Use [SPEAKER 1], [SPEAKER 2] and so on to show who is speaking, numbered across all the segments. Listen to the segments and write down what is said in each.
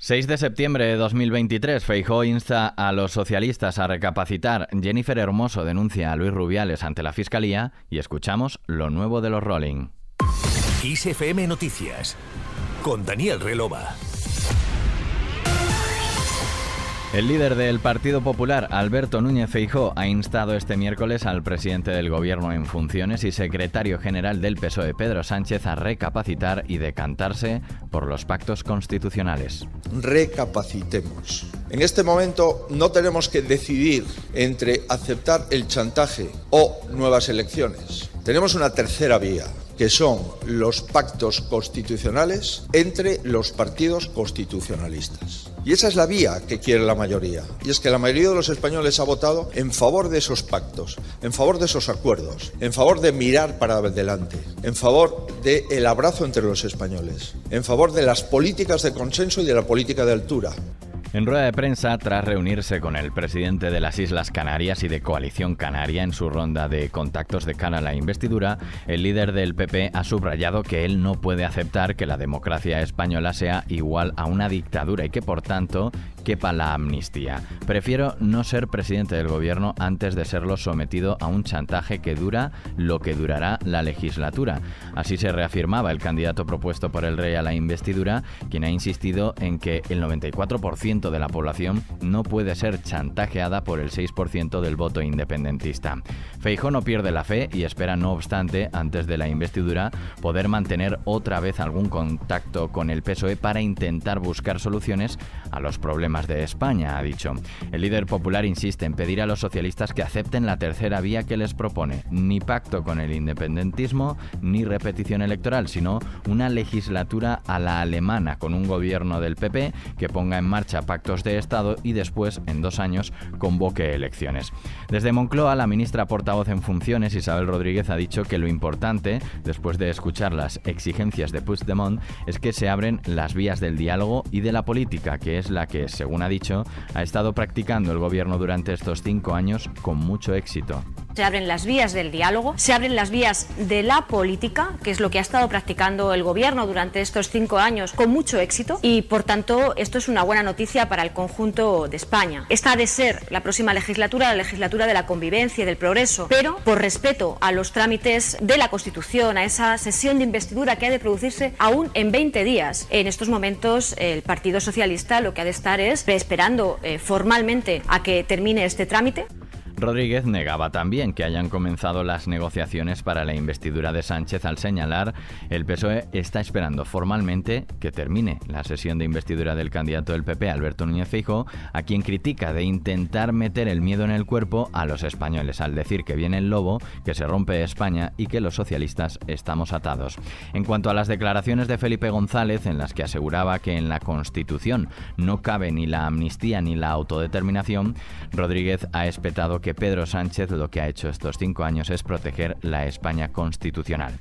[SPEAKER 1] 6 de septiembre de 2023, Feijóo insta a los socialistas a recapacitar. Jennifer Hermoso denuncia a Luis Rubiales ante la Fiscalía y escuchamos lo nuevo de los Rolling.
[SPEAKER 2] ISFM Noticias con Daniel Relova.
[SPEAKER 1] El líder del Partido Popular, Alberto Núñez Feijó, ha instado este miércoles al presidente del Gobierno en funciones y secretario general del PSOE, Pedro Sánchez, a recapacitar y decantarse por los pactos constitucionales.
[SPEAKER 3] Recapacitemos. En este momento no tenemos que decidir entre aceptar el chantaje o nuevas elecciones. Tenemos una tercera vía, que son los pactos constitucionales entre los partidos constitucionalistas. Y esa es la vía que quiere la mayoría. Y es que la mayoría de los españoles ha votado en favor de esos pactos, en favor de esos acuerdos, en favor de mirar para adelante, en favor del el abrazo entre los españoles, en favor de las políticas de consenso y de la política de altura.
[SPEAKER 1] En rueda de prensa, tras reunirse con el presidente de las Islas Canarias y de Coalición Canaria en su ronda de contactos de cara a la investidura, el líder del PP ha subrayado que él no puede aceptar que la democracia española sea igual a una dictadura y que, por tanto, quepa la amnistía. Prefiero no ser presidente del gobierno antes de serlo sometido a un chantaje que dura lo que durará la legislatura. Así se reafirmaba el candidato propuesto por el rey a la investidura, quien ha insistido en que el 94% de la población no puede ser chantajeada por el 6% del voto independentista. Feijó no pierde la fe y espera, no obstante, antes de la investidura, poder mantener otra vez algún contacto con el PSOE para intentar buscar soluciones a los problemas de España, ha dicho. El líder popular insiste en pedir a los socialistas que acepten la tercera vía que les propone, ni pacto con el independentismo, ni repetición electoral, sino una legislatura a la alemana, con un gobierno del PP que ponga en marcha pactos de Estado y después, en dos años, convoque elecciones. Desde Moncloa, la ministra portavoz en funciones, Isabel Rodríguez, ha dicho que lo importante, después de escuchar las exigencias de Puigdemont, es que se abren las vías del diálogo y de la política, que es la que, según ha dicho, ha estado practicando el gobierno durante estos cinco años con mucho éxito
[SPEAKER 4] se abren las vías del diálogo, se abren las vías de la política, que es lo que ha estado practicando el gobierno durante estos cinco años con mucho éxito y por tanto esto es una buena noticia para el conjunto de España. Esta ha de ser la próxima legislatura, la legislatura de la convivencia y del progreso, pero por respeto a los trámites de la Constitución, a esa sesión de investidura que ha de producirse aún en 20 días. En estos momentos el Partido Socialista lo que ha de estar es esperando eh, formalmente a que termine este trámite.
[SPEAKER 1] Rodríguez negaba también que hayan comenzado las negociaciones para la investidura de Sánchez al señalar el PSOE está esperando formalmente que termine la sesión de investidura del candidato del PP, Alberto Núñez Feijóo, a quien critica de intentar meter el miedo en el cuerpo a los españoles al decir que viene el lobo, que se rompe España y que los socialistas estamos atados. En cuanto a las declaraciones de Felipe González en las que aseguraba que en la Constitución no cabe ni la amnistía ni la autodeterminación, Rodríguez ha espetado que Pedro Sánchez lo que ha hecho estos cinco años es proteger la España constitucional.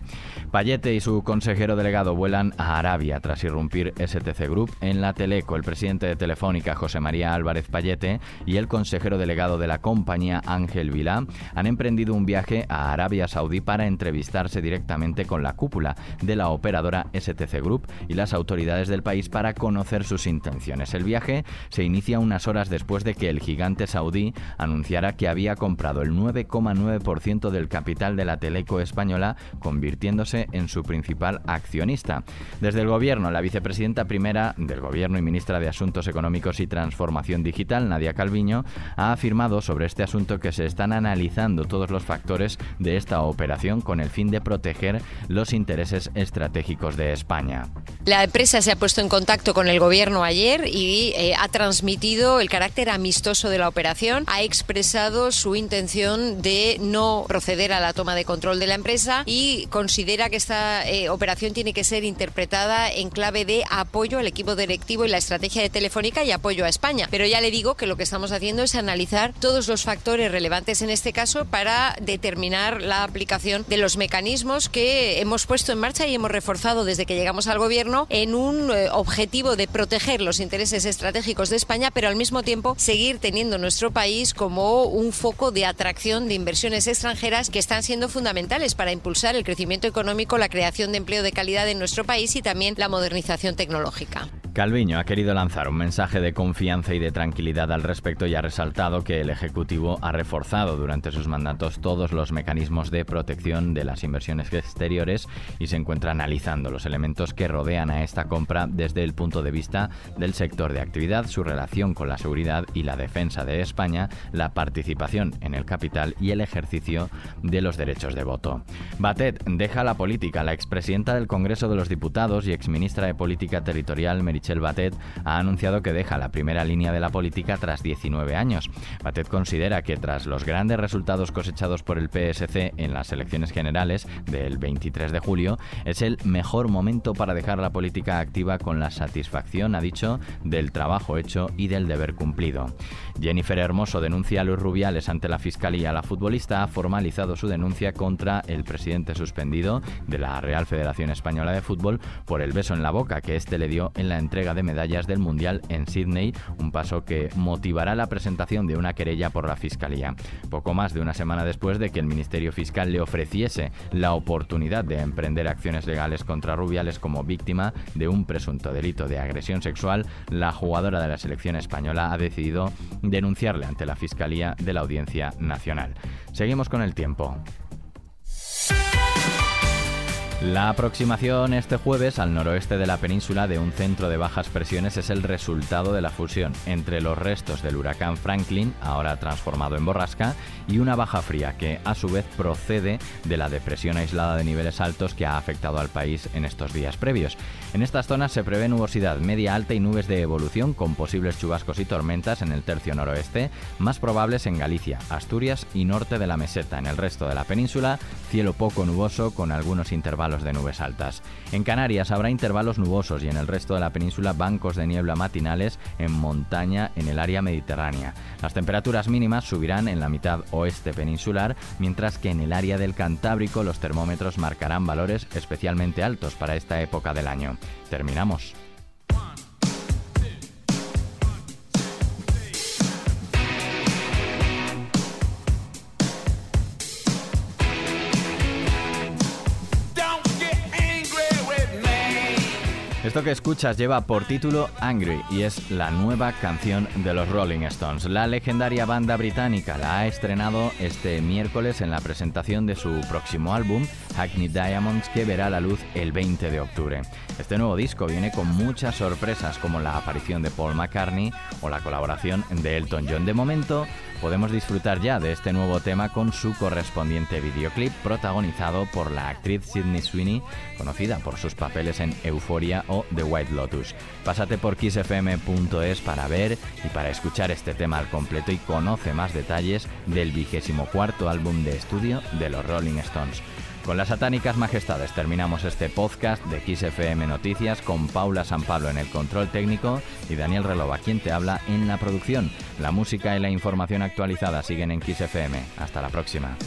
[SPEAKER 1] Payete y su consejero delegado vuelan a Arabia tras irrumpir STC Group en la Teleco. El presidente de Telefónica, José María Álvarez Payete, y el consejero delegado de la compañía, Ángel Vilá, han emprendido un viaje a Arabia Saudí para entrevistarse directamente con la cúpula de la operadora STC Group y las autoridades del país para conocer sus intenciones. El viaje se inicia unas horas después de que el gigante saudí anunciara que había había comprado el 9,9% del capital de la Teleco española, convirtiéndose en su principal accionista. Desde el gobierno, la vicepresidenta primera del gobierno y ministra de Asuntos Económicos y Transformación Digital, Nadia Calviño, ha afirmado sobre este asunto que se están analizando todos los factores de esta operación con el fin de proteger los intereses estratégicos de España.
[SPEAKER 5] La empresa se ha puesto en contacto con el gobierno ayer y eh, ha transmitido el carácter amistoso de la operación, ha expresado su intención de no proceder a la toma de control de la empresa y considera que esta eh, operación tiene que ser interpretada en clave de apoyo al equipo directivo y la estrategia de Telefónica y apoyo a España. Pero ya le digo que lo que estamos haciendo es analizar todos los factores relevantes en este caso para determinar la aplicación de los mecanismos que hemos puesto en marcha y hemos reforzado desde que llegamos al gobierno en un eh, objetivo de proteger los intereses estratégicos de España, pero al mismo tiempo seguir teniendo nuestro país como un foco de atracción de inversiones extranjeras que están siendo fundamentales para impulsar el crecimiento económico, la creación de empleo de calidad en nuestro país y también la modernización tecnológica.
[SPEAKER 1] Calviño ha querido lanzar un mensaje de confianza y de tranquilidad al respecto y ha resaltado que el Ejecutivo ha reforzado durante sus mandatos todos los mecanismos de protección de las inversiones exteriores y se encuentra analizando los elementos que rodean a esta compra desde el punto de vista del sector de actividad, su relación con la seguridad y la defensa de España, la participación en el capital y el ejercicio de los derechos de voto. Batet deja la política. La expresidenta del Congreso de los Diputados y exministra de Política Territorial, Michel Batet ha anunciado que deja la primera línea de la política tras 19 años. Batet considera que tras los grandes resultados cosechados por el PSC en las elecciones generales del 23 de julio, es el mejor momento para dejar la política activa con la satisfacción, ha dicho, del trabajo hecho y del deber cumplido. Jennifer Hermoso denuncia a Luis Rubiales ante la Fiscalía. La futbolista ha formalizado su denuncia contra el presidente suspendido de la Real Federación Española de Fútbol por el beso en la boca que éste le dio en la entrega de medallas del Mundial en Sydney, un paso que motivará la presentación de una querella por la Fiscalía. Poco más de una semana después de que el Ministerio Fiscal le ofreciese la oportunidad de emprender acciones legales contra Rubiales como víctima de un presunto delito de agresión sexual, la jugadora de la selección española ha decidido denunciarle ante la Fiscalía de la Audiencia Nacional. Seguimos con el tiempo. La aproximación este jueves al noroeste de la península de un centro de bajas presiones es el resultado de la fusión entre los restos del huracán Franklin, ahora transformado en borrasca, y una baja fría que a su vez procede de la depresión aislada de niveles altos que ha afectado al país en estos días previos. En estas zonas se prevé nubosidad media alta y nubes de evolución con posibles chubascos y tormentas en el tercio noroeste, más probables en Galicia, Asturias y norte de la meseta. En el resto de la península, cielo poco nuboso con algunos intervalos de nubes altas. En Canarias habrá intervalos nubosos y en el resto de la península bancos de niebla matinales en montaña en el área mediterránea. Las temperaturas mínimas subirán en la mitad oeste peninsular, mientras que en el área del Cantábrico los termómetros marcarán valores especialmente altos para esta época del año. Terminamos. Esto que escuchas lleva por título Angry y es la nueva canción de los Rolling Stones. La legendaria banda británica la ha estrenado este miércoles en la presentación de su próximo álbum, Hackney Diamonds, que verá la luz el 20 de octubre. Este nuevo disco viene con muchas sorpresas como la aparición de Paul McCartney o la colaboración de Elton John. De momento, podemos disfrutar ya de este nuevo tema con su correspondiente videoclip protagonizado por la actriz Sydney Sweeney, conocida por sus papeles en Euphoria o The White Lotus. Pásate por kissfm.es para ver y para escuchar este tema al completo y conoce más detalles del vigésimo cuarto álbum de estudio de los Rolling Stones. Con las satánicas majestades terminamos este podcast de XFM Noticias con Paula San Pablo en el control técnico y Daniel Relova quien te habla en la producción. La música y la información actualizada siguen en XFM. Hasta la próxima.